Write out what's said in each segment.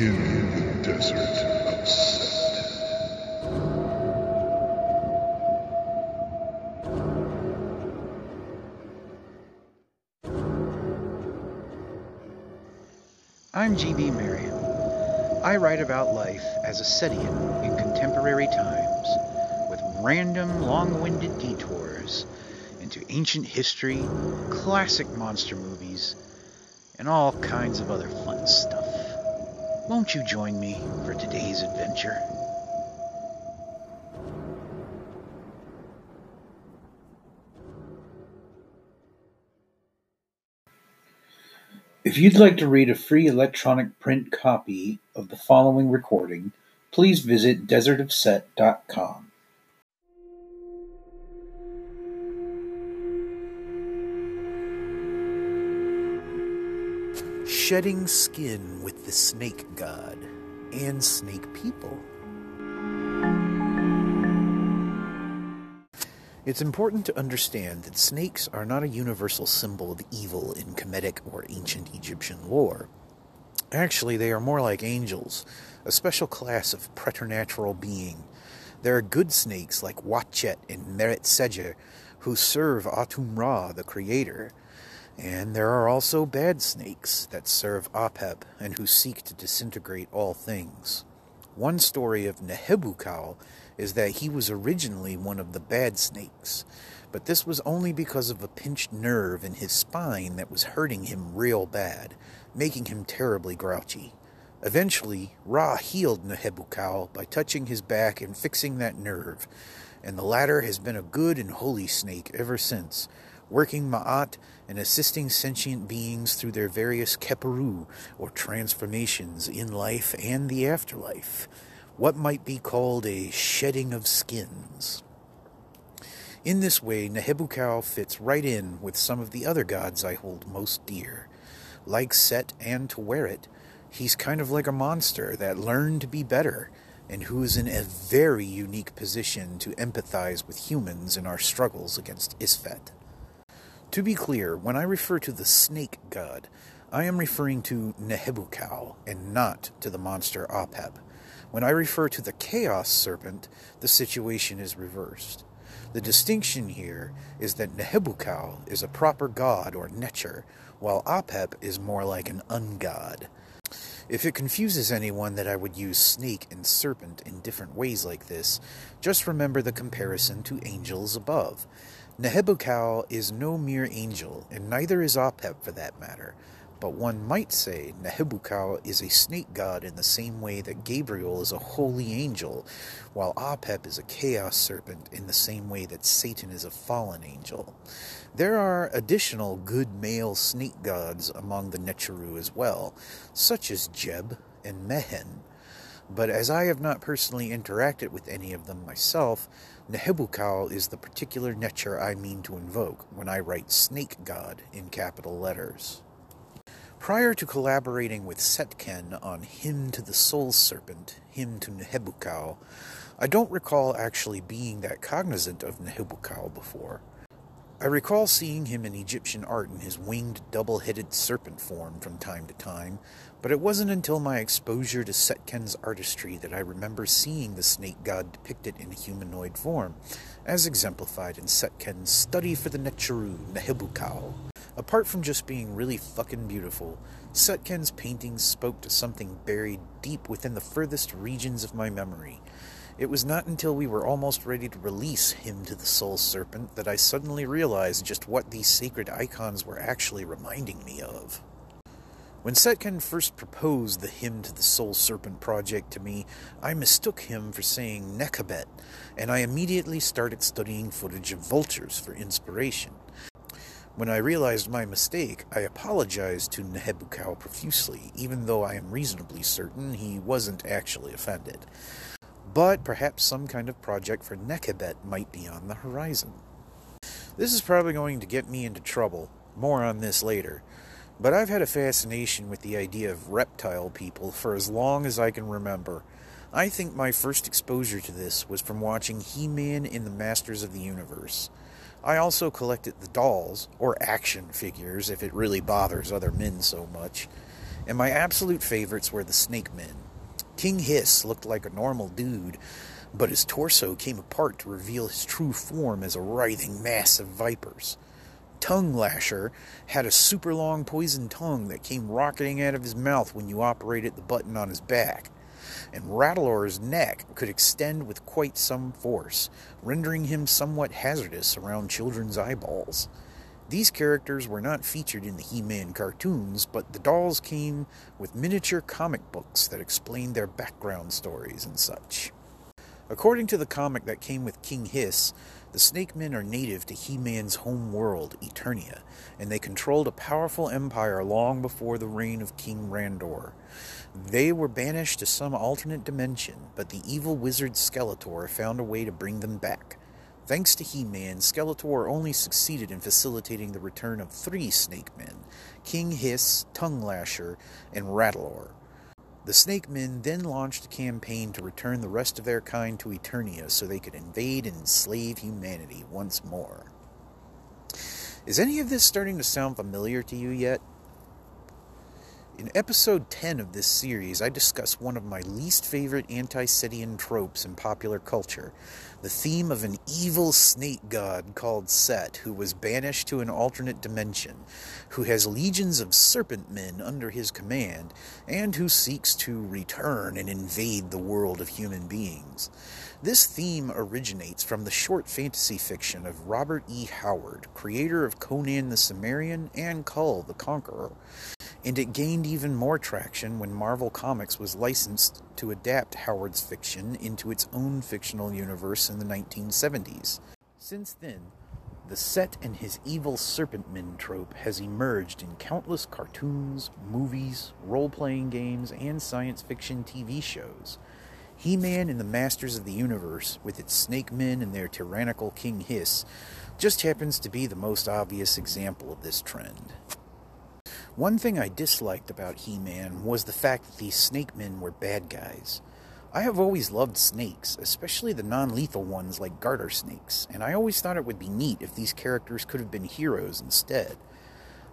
in the desert of Set. I'm G.B. Merriam. I write about life as a Setian in contemporary times, with random, long winded detours into ancient history, classic monster movies, and all kinds of other fun stuff. Won't you join me for today's adventure? If you'd like to read a free electronic print copy of the following recording, please visit desertofset.com. Shedding skin with the snake god and snake people. It's important to understand that snakes are not a universal symbol of evil in Kemetic or ancient Egyptian lore. Actually, they are more like angels, a special class of preternatural being. There are good snakes like Wadjet and Meretseger who serve Atum Ra, the creator. And there are also bad snakes that serve Apep and who seek to disintegrate all things. One story of Nehebukau is that he was originally one of the bad snakes, but this was only because of a pinched nerve in his spine that was hurting him real bad, making him terribly grouchy. Eventually, Ra healed Nehebukau by touching his back and fixing that nerve, and the latter has been a good and holy snake ever since, working Ma'at and assisting sentient beings through their various kheperu, or transformations, in life and the afterlife. What might be called a shedding of skins. In this way, Nehebukau fits right in with some of the other gods I hold most dear. Like Set and Taweret, he's kind of like a monster that learned to be better and who is in a very unique position to empathize with humans in our struggles against Isfet. To be clear, when I refer to the snake god, I am referring to Nehebukau and not to the monster Apep. When I refer to the chaos serpent, the situation is reversed. The distinction here is that Nehebukau is a proper god or Netjer, while Apep is more like an ungod. If it confuses anyone that I would use snake and serpent in different ways like this, just remember the comparison to angels above. Nehebukau is no mere angel, and neither is Apep for that matter. But one might say Nehebukau is a snake god in the same way that Gabriel is a holy angel, while Apep is a chaos serpent in the same way that Satan is a fallen angel. There are additional good male snake gods among the Netjeru as well, such as Geb and Mehen. But as I have not personally interacted with any of them myself, Nehebukau is the particular Netjer I mean to invoke when I write Snake God in capital letters. Prior to collaborating with Setken on Hymn to the Soul Serpent, Hymn to Nehebukau, I don't recall actually being that cognizant of Nehebukau before. I recall seeing him in Egyptian art in his winged, double headed serpent form from time to time, but it wasn't until my exposure to Setken's artistry that I remember seeing the snake god depicted in a humanoid form, as exemplified in Setken's Study for the Netjeru, Nehebukau. Apart from just being really fucking beautiful, Setken's paintings spoke to something buried deep within the furthest regions of my memory. It was not until we were almost ready to release Hymn to the Soul Serpent that I suddenly realized just what these sacred icons were actually reminding me of. When Setken first proposed the Hymn to the Soul Serpent project to me, I mistook him for saying Nekhbet, and I immediately started studying footage of vultures for inspiration. When I realized my mistake, I apologized to Nehebukau profusely, even though I am reasonably certain he wasn't actually offended but perhaps some kind of project for Nekhbet might be on the horizon. This is probably going to get me into trouble. More on this later. But I've had a fascination with the idea of reptile people for as long as I can remember. I think my first exposure to this was from watching He Man in the Masters of the Universe. I also collected the dolls, or action figures if it really bothers other men so much, And my absolute favorites were the Snake Men. King Hiss looked like a normal dude, but his torso came apart to reveal his true form as a writhing mass of vipers. Tongue Lasher had a super long poison tongue that came rocketing out of his mouth when you operated the button on his back. And Rattlor's neck could extend with quite some force, rendering him somewhat hazardous around children's eyeballs. These characters were not featured in the He Man cartoons, but the dolls came with miniature comic books that explained their background stories and such. According to the comic that came with King Hiss, the Snake Men are native to He Man's home world, Eternia, and they controlled a powerful empire long before the reign of King Randor. They were banished to some alternate dimension, but the evil wizard Skeletor found a way to bring them back. Thanks to He Man, Skeletor only succeeded in facilitating the return of three Snake Men King Hiss, Tongue Lasher, and Rattlor. The Snake Men then launched a campaign to return the rest of their kind to Eternia so they could invade and enslave humanity once more. Is any of this starting to sound familiar to you yet? In episode 10 of this series, I discuss one of my least favorite anti Setian tropes in popular culture the theme of an evil snake god called Set, who was banished to an alternate dimension, who has legions of serpent men under his command, and who seeks to return and invade the world of human beings. This theme originates from the short fantasy fiction of Robert E. Howard, creator of Conan the Cimmerian and Kull the Conqueror and it gained even more traction when Marvel Comics was licensed to adapt Howard's fiction into its own fictional universe in the 1970s. Since then, the Set and his evil serpent men trope has emerged in countless cartoons, movies, role playing games, and science fiction TV shows. He Man and the Masters of the Universe, with its snake men and their tyrannical King Hiss, just happens to be the most obvious example of this trend. One thing I disliked about He Man was the fact that these snake men were bad guys. I have always loved snakes, especially the non lethal ones like garter snakes, and I always thought it would be neat if these characters could have been heroes instead.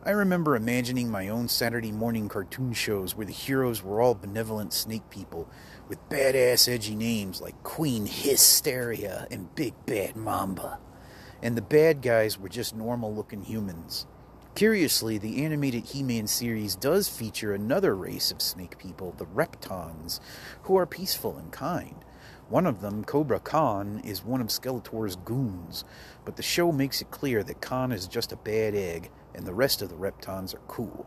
I remember imagining my own Saturday morning cartoon shows where the heroes were all benevolent snake people with badass edgy names like Queen Hysteria and Big Bad Mamba. And the bad guys were just normal looking humans. Curiously, the animated He Man series does feature another race of snake people, the Reptons, who are peaceful and kind. One of them, Cobra Khan, is one of Skeletor's goons, but the show makes it clear that Khan is just a bad egg and the rest of the Reptons are cool.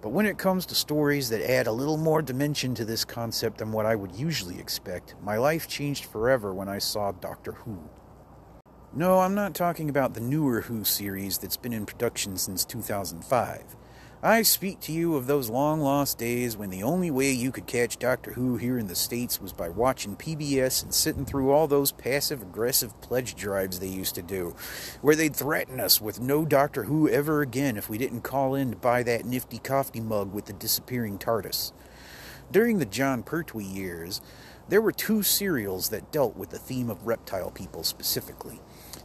But when it comes to stories that add a little more dimension to this concept than what I would usually expect, my life changed forever when I saw Doctor Who. No, I'm not talking about the newer Who series that's been in production since 2005. I speak to you of those long lost days when the only way you could catch Doctor Who here in the States was by watching PBS and sitting through all those passive aggressive pledge drives they used to do, where they'd threaten us with no Doctor Who ever again if we didn't call in to buy that nifty coffee mug with the disappearing TARDIS. During the Jon Pertwee years, there were two serials that dealt with the theme of reptile people specifically.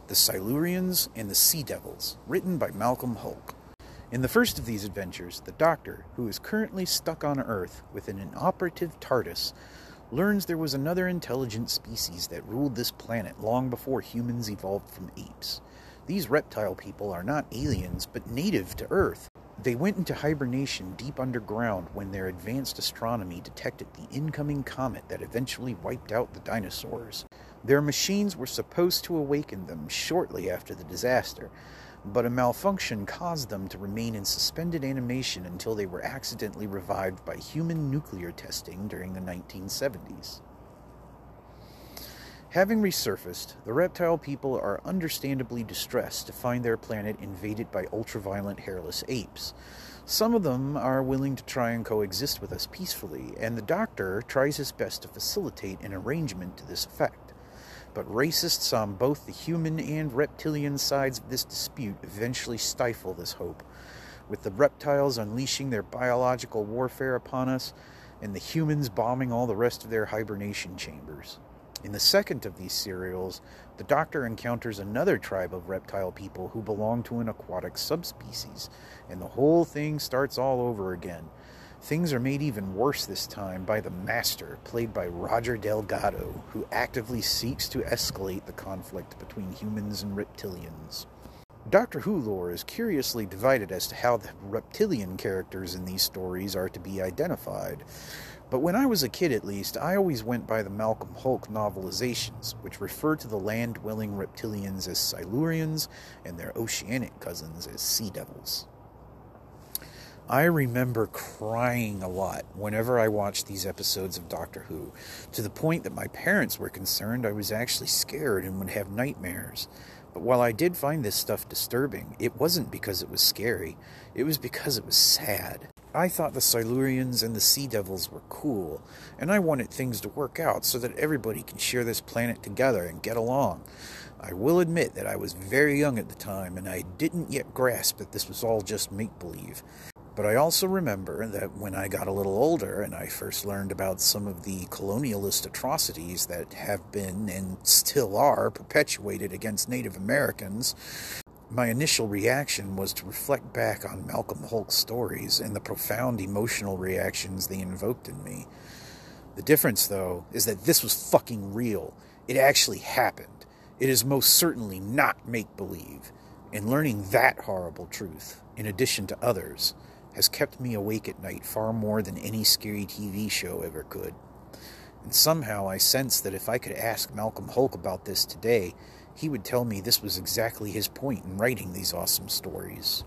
The Silurians and the Sea Devils, written by Malcolm Hulke. In the first of these adventures, the Doctor, who is currently stuck on Earth with an inoperative TARDIS, learns there was another intelligent species that ruled this planet long before humans evolved from apes. These reptile people are not aliens, but native to Earth. They went into hibernation deep underground when their advanced astronomy detected the incoming comet that eventually wiped out the dinosaurs. Their machines were supposed to awaken them shortly after the disaster, but a malfunction caused them to remain in suspended animation until they were accidentally revived by human nuclear testing during the 1970s. Having resurfaced, the reptile people are understandably distressed to find their planet invaded by ultraviolent hairless apes. Some of them are willing to try and coexist with us peacefully, and the doctor tries his best to facilitate an arrangement to this effect but racists on both the human and reptilian sides of this dispute eventually stifle this hope, with the reptiles unleashing their biological warfare upon us and the humans bombing all the rest of their hibernation chambers. In the second of these serials, the Doctor encounters another tribe of reptile people who belong to an aquatic subspecies, and the whole thing starts all over again Things are made even worse this time by the Master, played by Roger Delgado, who actively seeks to escalate the conflict between humans and reptilians. Doctor Who lore is curiously divided as to how the reptilian characters in these stories are to be identified. But when I was a kid, at least, I always went by the Malcolm Hulke novelizations, which refer to the land dwelling reptilians as Silurians and their oceanic cousins as sea devils. I remember crying a lot whenever I watched these episodes of Doctor Who, to the point that my parents were concerned I was actually scared and would have nightmares. But while I did find this stuff disturbing, it wasn't because it was scary, it was because it was sad. I thought the Silurians and the Sea Devils were cool, and I wanted things to work out so that everybody can share this planet together and get along. I will admit that I was very young at the time, and I didn't yet grasp that this was all just make believe. But I also remember that when I got a little older and I first learned about some of the colonialist atrocities that have been and still are perpetuated against Native Americans, my initial reaction was to reflect back on Malcolm Hulke's stories and the profound emotional reactions they invoked in me. The difference, though, is that this was fucking real. It actually happened. It is most certainly not make believe. And learning that horrible truth, in addition to others, has kept me awake at night far more than any scary TV show ever could. And somehow I sense that if I could ask Malcolm Hulke about this today, he would tell me this was exactly his point in writing these awesome stories.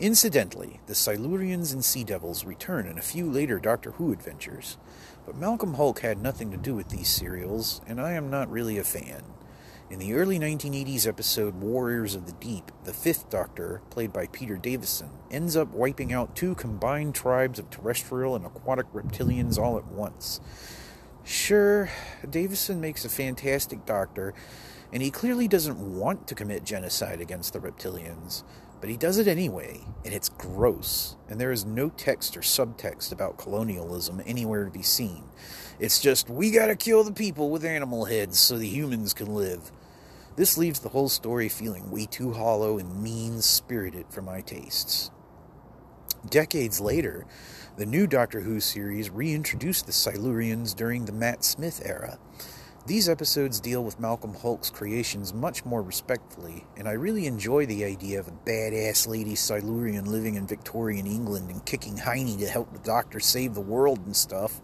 Incidentally, the Silurians and Sea Devils return in a few later Doctor Who adventures, but Malcolm Hulke had nothing to do with these serials, and I am not really a fan. In the early 1980s episode Warriors of the Deep, the fifth Doctor, played by Peter Davison, ends up wiping out two combined tribes of terrestrial and aquatic reptilians all at once. Sure, Davison makes a fantastic Doctor, and he clearly doesn't want to commit genocide against the reptilians, but he does it anyway, and it's gross, and there is no text or subtext about colonialism anywhere to be seen. It's just, we gotta kill the people with animal heads so the humans can live. This leaves the whole story feeling way too hollow and mean spirited for my tastes. Decades later, the new Doctor Who series reintroduced the Silurians during the Matt Smith era. These episodes deal with Malcolm Hulke's creations much more respectfully, and I really enjoy the idea of a badass lady Silurian living in Victorian England and kicking Heine to help the Doctor save the world and stuff.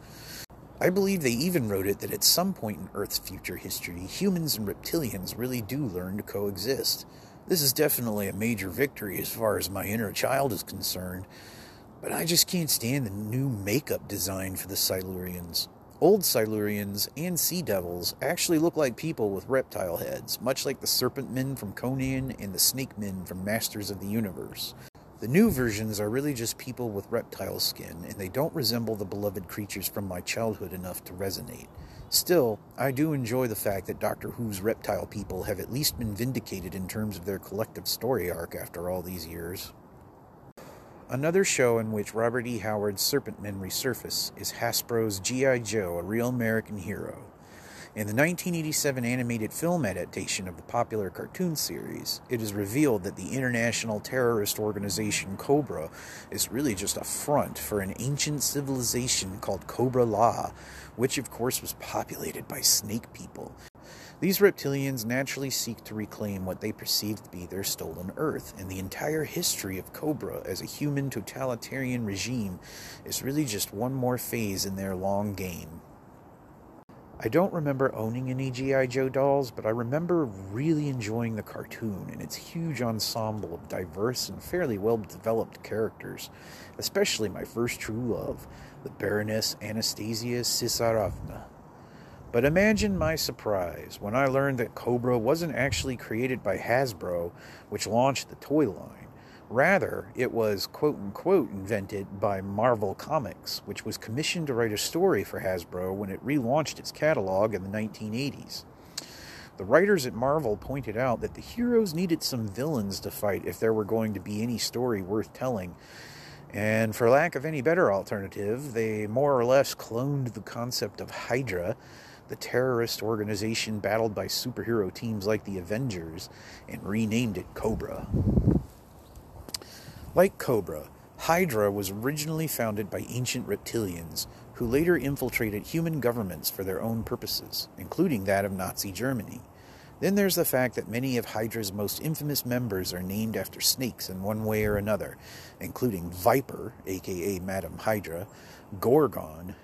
I believe they even wrote it that at some point in Earth's future history, humans and reptilians really do learn to coexist. This is definitely a major victory as far as my inner child is concerned, but I just can't stand the new makeup design for the Silurians. Old Silurians and Sea Devils actually look like people with reptile heads, much like the Serpent Men from Conan and the Snake Men from Masters of the Universe. The new versions are really just people with reptile skin, and they don't resemble the beloved creatures from my childhood enough to resonate. Still, I do enjoy the fact that Doctor Who's reptile people have at least been vindicated in terms of their collective story arc after all these years. Another show in which Robert E. Howard's Serpent Men resurface is Hasbro's G.I. Joe, a real American hero. In the 1987 animated film adaptation of the popular cartoon series, it is revealed that the international terrorist organization Cobra is really just a front for an ancient civilization called Cobra La, which of course was populated by snake people. These reptilians naturally seek to reclaim what they perceive to be their stolen Earth, and the entire history of Cobra as a human totalitarian regime is really just one more phase in their long game. I don't remember owning any G.I. Joe dolls, but I remember really enjoying the cartoon and its huge ensemble of diverse and fairly well developed characters, especially my first true love, the Baroness Anastasia Cisarovna. But imagine my surprise when I learned that Cobra wasn't actually created by Hasbro, which launched the toy line. Rather, it was quote unquote invented by Marvel Comics, which was commissioned to write a story for Hasbro when it relaunched its catalog in the 1980s. The writers at Marvel pointed out that the heroes needed some villains to fight if there were going to be any story worth telling. And for lack of any better alternative, they more or less cloned the concept of Hydra, the terrorist organization battled by superhero teams like the Avengers, and renamed it Cobra. Like Cobra, Hydra was originally founded by ancient reptilians who later infiltrated human governments for their own purposes, including that of Nazi Germany. Then there's the fact that many of Hydra's most infamous members are named after snakes in one way or another, including Viper, aka Madam Hydra, Gorgon,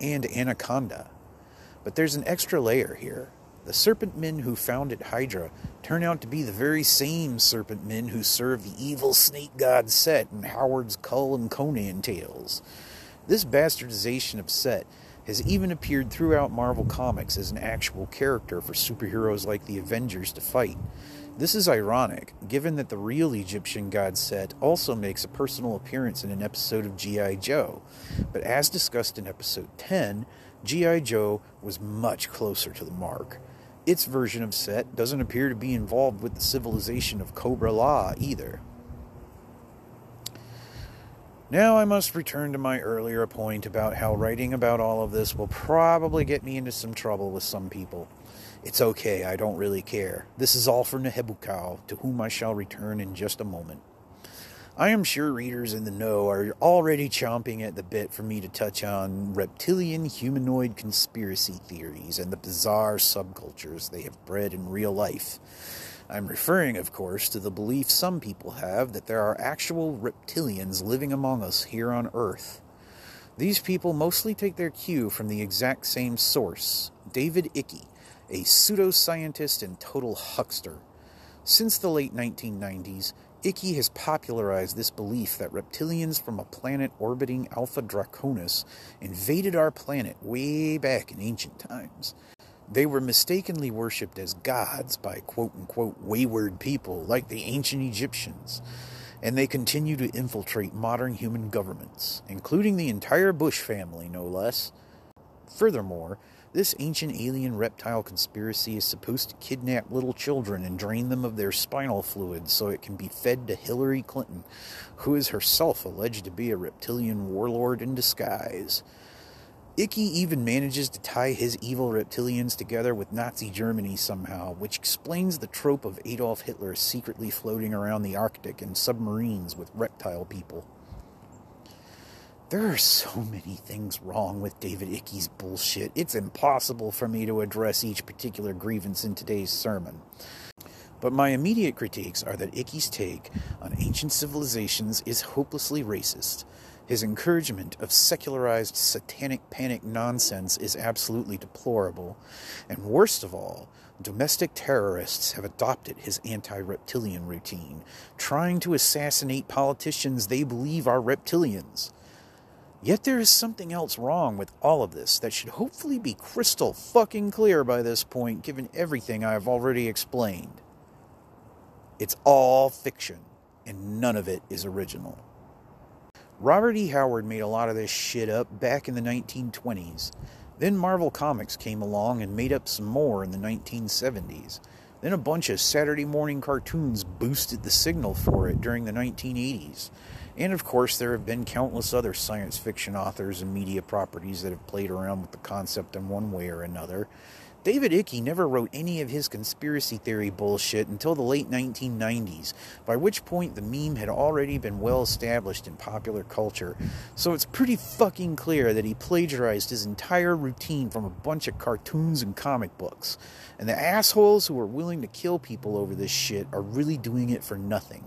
and Anaconda. But there's an extra layer here. The serpent men who founded Hydra turn out to be the very same serpent men who serve the evil snake god Set in Howard's Kull and Conan tales. This bastardization of Set has even appeared throughout Marvel Comics as an actual character for superheroes like the Avengers to fight. This is ironic, given that the real Egyptian god Set also makes a personal appearance in an episode of G.I. Joe. But as discussed in episode 10, G.I. Joe was much closer to the mark. Its version of Set doesn't appear to be involved with the civilization of Cobra-La either. Now I must return to my earlier point about how writing about all of this will probably get me into some trouble with some people. It's okay, I don't really care. This is all for Nehebukau, to whom I shall return in just a moment. I am sure readers in the know are already chomping at the bit for me to touch on reptilian humanoid conspiracy theories and the bizarre subcultures they have bred in real life. I'm referring, of course, to the belief some people have that there are actual reptilians living among us here on Earth. These people mostly take their cue from the exact same source David Icke, a pseudoscientist and total huckster. Since the late 1990s, Icke has popularized this belief that reptilians from a planet orbiting Alpha Draconis invaded our planet way back in ancient times. They were mistakenly worshipped as gods by quote unquote wayward people like the ancient Egyptians, and they continue to infiltrate modern human governments, including the entire Bush family, no less. Furthermore, this ancient alien reptile conspiracy is supposed to kidnap little children and drain them of their spinal fluid so it can be fed to Hillary Clinton, who is herself alleged to be a reptilian warlord in disguise. Icke even manages to tie his evil reptilians together with Nazi Germany somehow, which explains the trope of Adolf Hitler secretly floating around the Arctic in submarines with reptile people. There are so many things wrong with David Icke's bullshit, it's impossible for me to address each particular grievance in today's sermon. But my immediate critiques are that Icke's take on ancient civilizations is hopelessly racist his encouragement of secularized satanic panic nonsense is absolutely deplorable. And worst of all, domestic terrorists have adopted his anti reptilian routine, trying to assassinate politicians they believe are reptilians. Yet there is something else wrong with all of this that should hopefully be crystal fucking clear by this point, given everything I have already explained. It's all fiction, and none of it is original. Robert E. Howard made a lot of this shit up back in the 1920s. Then Marvel Comics came along and made up some more in the 1970s. Then a bunch of Saturday morning cartoons boosted the signal for it during the 1980s. And of course, there have been countless other science fiction authors and media properties that have played around with the concept in one way or another. David Icke never wrote any of his conspiracy theory bullshit until the late 1990s, by which point the meme had already been well established in popular culture. So it's pretty fucking clear that he plagiarized his entire routine from a bunch of cartoons and comic books. And the assholes who are willing to kill people over this shit are really doing it for nothing.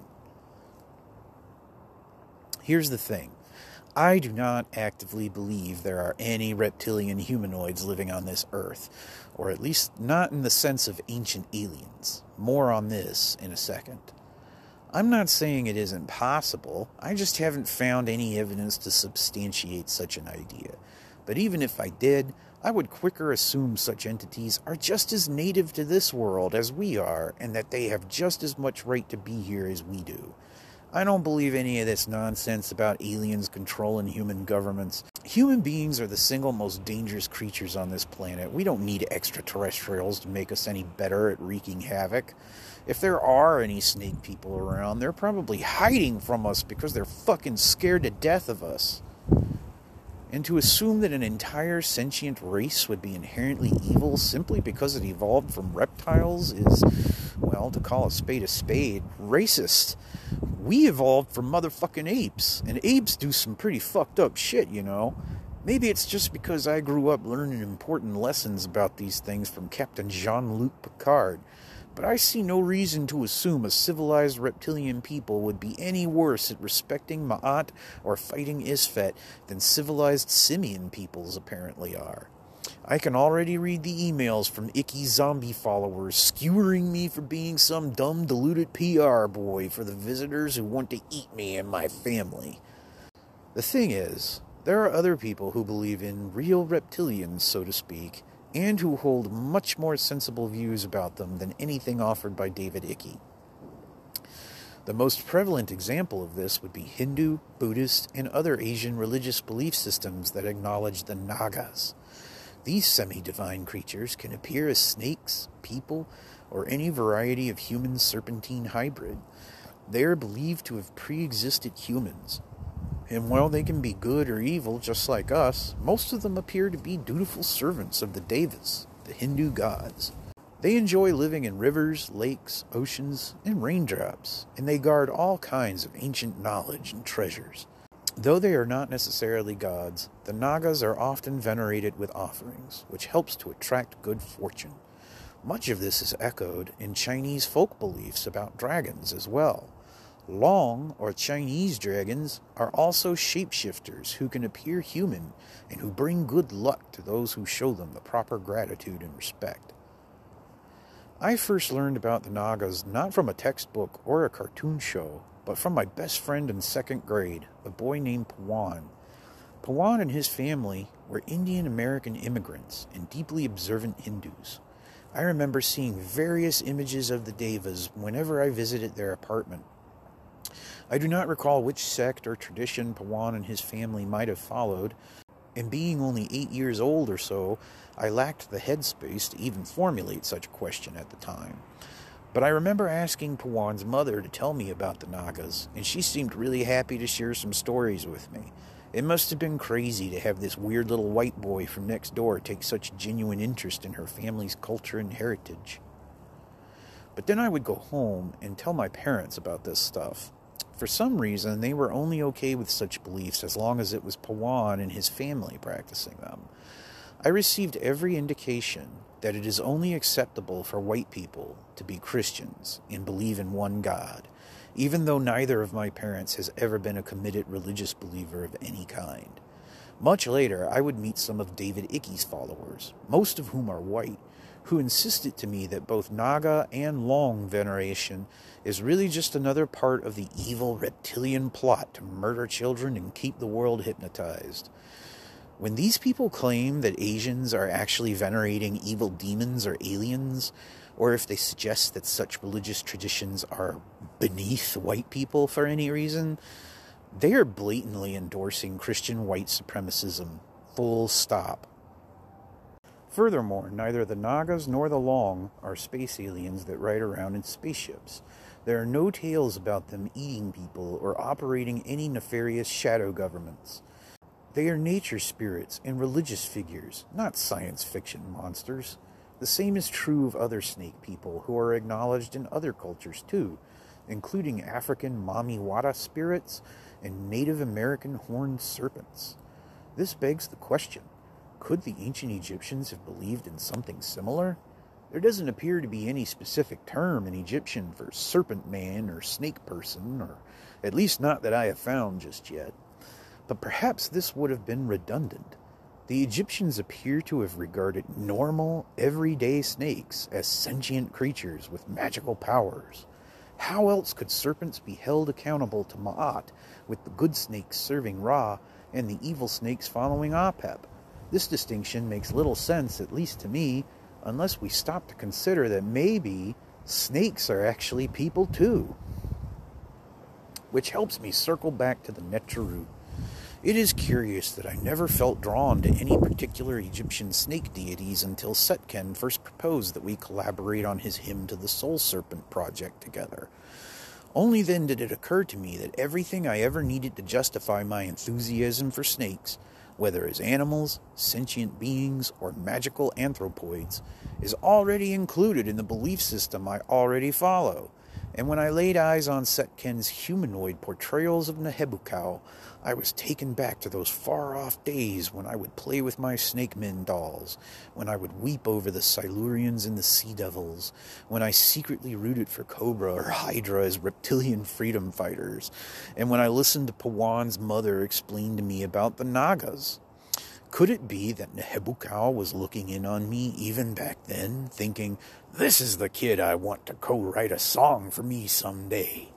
Here's the thing I do not actively believe there are any reptilian humanoids living on this earth, or at least not in the sense of ancient aliens. More on this in a second. I'm not saying it isn't possible, I just haven't found any evidence to substantiate such an idea. But even if I did, I would quicker assume such entities are just as native to this world as we are, and that they have just as much right to be here as we do. I don't believe any of this nonsense about aliens controlling human governments. Human beings are the single most dangerous creatures on this planet. We don't need extraterrestrials to make us any better at wreaking havoc. If there are any snake people around, they're probably hiding from us because they're fucking scared to death of us. And to assume that an entire sentient race would be inherently evil simply because it evolved from reptiles is, well, to call a spade a spade, racist. We evolved from motherfucking apes, and apes do some pretty fucked up shit, you know. Maybe it's just because I grew up learning important lessons about these things from Captain Jean Luc Picard but I see no reason to assume a civilized reptilian people would be any worse at respecting Ma'at or fighting Isfet than civilized simian peoples apparently are. I can already read the emails from Icke zombie followers skewering me for being some dumb, deluded PR boy for the visitors who want to eat me and my family. The thing is, there are other people who believe in real reptilians, so to speak, and who hold much more sensible views about them than anything offered by David Icke. The most prevalent example of this would be Hindu, Buddhist, and other Asian religious belief systems that acknowledge the Nagas. These semi divine creatures can appear as snakes, people, or any variety of human serpentine hybrid. They are believed to have pre existed humans, and while they can be good or evil just like us, most of them appear to be dutiful servants of the Devas, the Hindu gods. They enjoy living in rivers, lakes, oceans, and raindrops, and they guard all kinds of ancient knowledge and treasures. Though they are not necessarily gods, the Nagas are often venerated with offerings, which helps to attract good fortune. Much of this is echoed in Chinese folk beliefs about dragons as well. Long or Chinese dragons are also shapeshifters who can appear human and who bring good luck to those who show them the proper gratitude and respect. I first learned about the Nagas not from a textbook or a cartoon show, but from my best friend in second grade, a boy named Pawan. Pawan and his family were Indian American immigrants and deeply observant Hindus. I remember seeing various images of the Devas whenever I visited their apartment I do not recall which sect or tradition Pawan and his family might have followed, and being only eight years old or so, I lacked the headspace to even formulate such a question at the time. But I remember asking Pawan's mother to tell me about the Nagas, and she seemed really happy to share some stories with me. It must have been crazy to have this weird little white boy from next door take such genuine interest in her family's culture and heritage. But then I would go home and tell my parents about this stuff, for some reason, they were only okay with such beliefs as long as it was Pawan and his family practicing them. I received every indication that it is only acceptable for white people to be Christians and believe in one God, even though neither of my parents has ever been a committed religious believer of any kind. Much later, I would meet some of David Icke's followers, most of whom are white, who insisted to me that both Naga and Long veneration is really just another part of the evil reptilian plot to murder children and keep the world hypnotized. When these people claim that Asians are actually venerating evil demons or aliens, or if they suggest that such religious traditions are beneath white people for any reason, they are blatantly endorsing Christian white supremacism. Full stop. Furthermore, neither the Nagas nor the Long are space aliens that ride around in spaceships. There are no tales about them eating people or operating any nefarious shadow governments. They are nature spirits and religious figures, not science fiction monsters. The same is true of other snake people who are acknowledged in other cultures too, including African Mami Wata spirits and Native American horned serpents. This begs the question could the ancient Egyptians have believed in something similar? There doesn't appear to be any specific term in Egyptian for serpent man or snake person, or at least not that I have found just yet. But perhaps this would have been redundant. The Egyptians appear to have regarded normal, everyday snakes as sentient creatures with magical powers. How else could serpents be held accountable to Ma'at, with the good snakes serving Ra and the evil snakes following Apep? This distinction makes little sense, at least to me, unless we stop to consider that maybe snakes are actually people too. Which helps me circle back to the Neteru. It is curious that I never felt drawn to any particular Egyptian snake deities until Setken first proposed that we collaborate on his Hymn to the Soul Serpent project together. Only then did it occur to me that everything I ever needed to justify my enthusiasm for snakes whether as animals, sentient beings, or magical anthropoids, is already included in the belief system I already follow. And when I laid eyes on Setken's humanoid portrayals of Nehebukau, I was taken back to those far off days when I would play with my Snake Men dolls, when I would weep over the Silurians and the Sea Devils, when I secretly rooted for Cobra or Hydra as reptilian freedom fighters, and when I listened to Pawan's mother explain to me about the Nagas. Could it be that Nehebukau was looking in on me even back then, thinking, this is the kid I want to co write a song for me someday?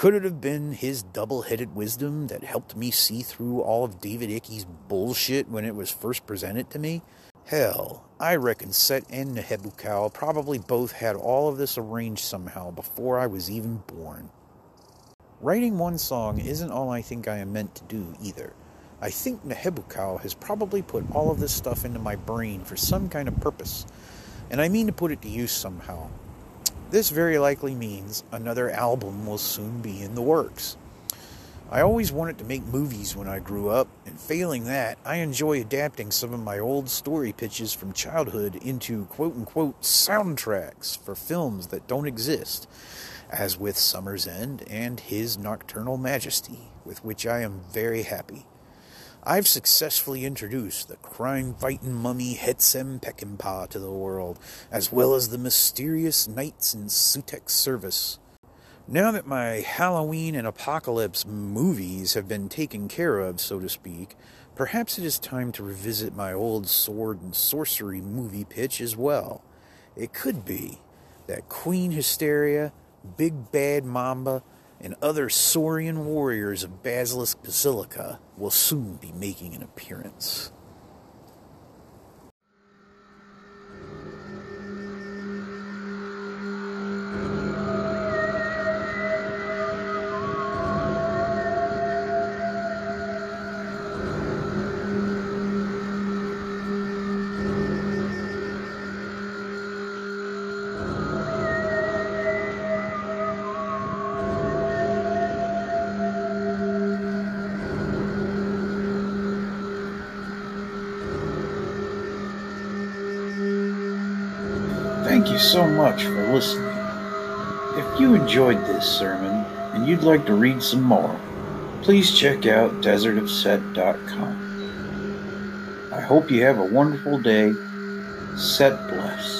Could it have been his double headed wisdom that helped me see through all of David Icke's bullshit when it was first presented to me? Hell, I reckon Set and Nehebukau probably both had all of this arranged somehow before I was even born. Writing one song isn't all I think I am meant to do either. I think Nehebukau has probably put all of this stuff into my brain for some kind of purpose, and I mean to put it to use somehow. This very likely means another album will soon be in the works. I always wanted to make movies when I grew up, and failing that, I enjoy adapting some of my old story pitches from childhood into quote unquote soundtracks for films that don't exist, as with Summer's End and His Nocturnal Majesty, with which I am very happy. I've successfully introduced the crime fighting mummy Hetsem Peckinpah to the world, as well as the mysterious knights in Sutek's service. Now that my Halloween and Apocalypse movies have been taken care of, so to speak, perhaps it is time to revisit my old sword and sorcery movie pitch as well. It could be that Queen Hysteria, Big Bad Mamba, and other saurian warriors of Basilisk Basilica will soon be making an appearance. So much for listening. If you enjoyed this sermon and you'd like to read some more, please check out desertofset.com. I hope you have a wonderful day. Set bless.